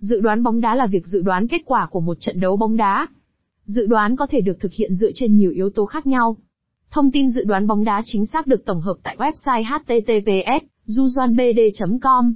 Dự đoán bóng đá là việc dự đoán kết quả của một trận đấu bóng đá. Dự đoán có thể được thực hiện dựa trên nhiều yếu tố khác nhau. Thông tin dự đoán bóng đá chính xác được tổng hợp tại website https://jujuanbd.com.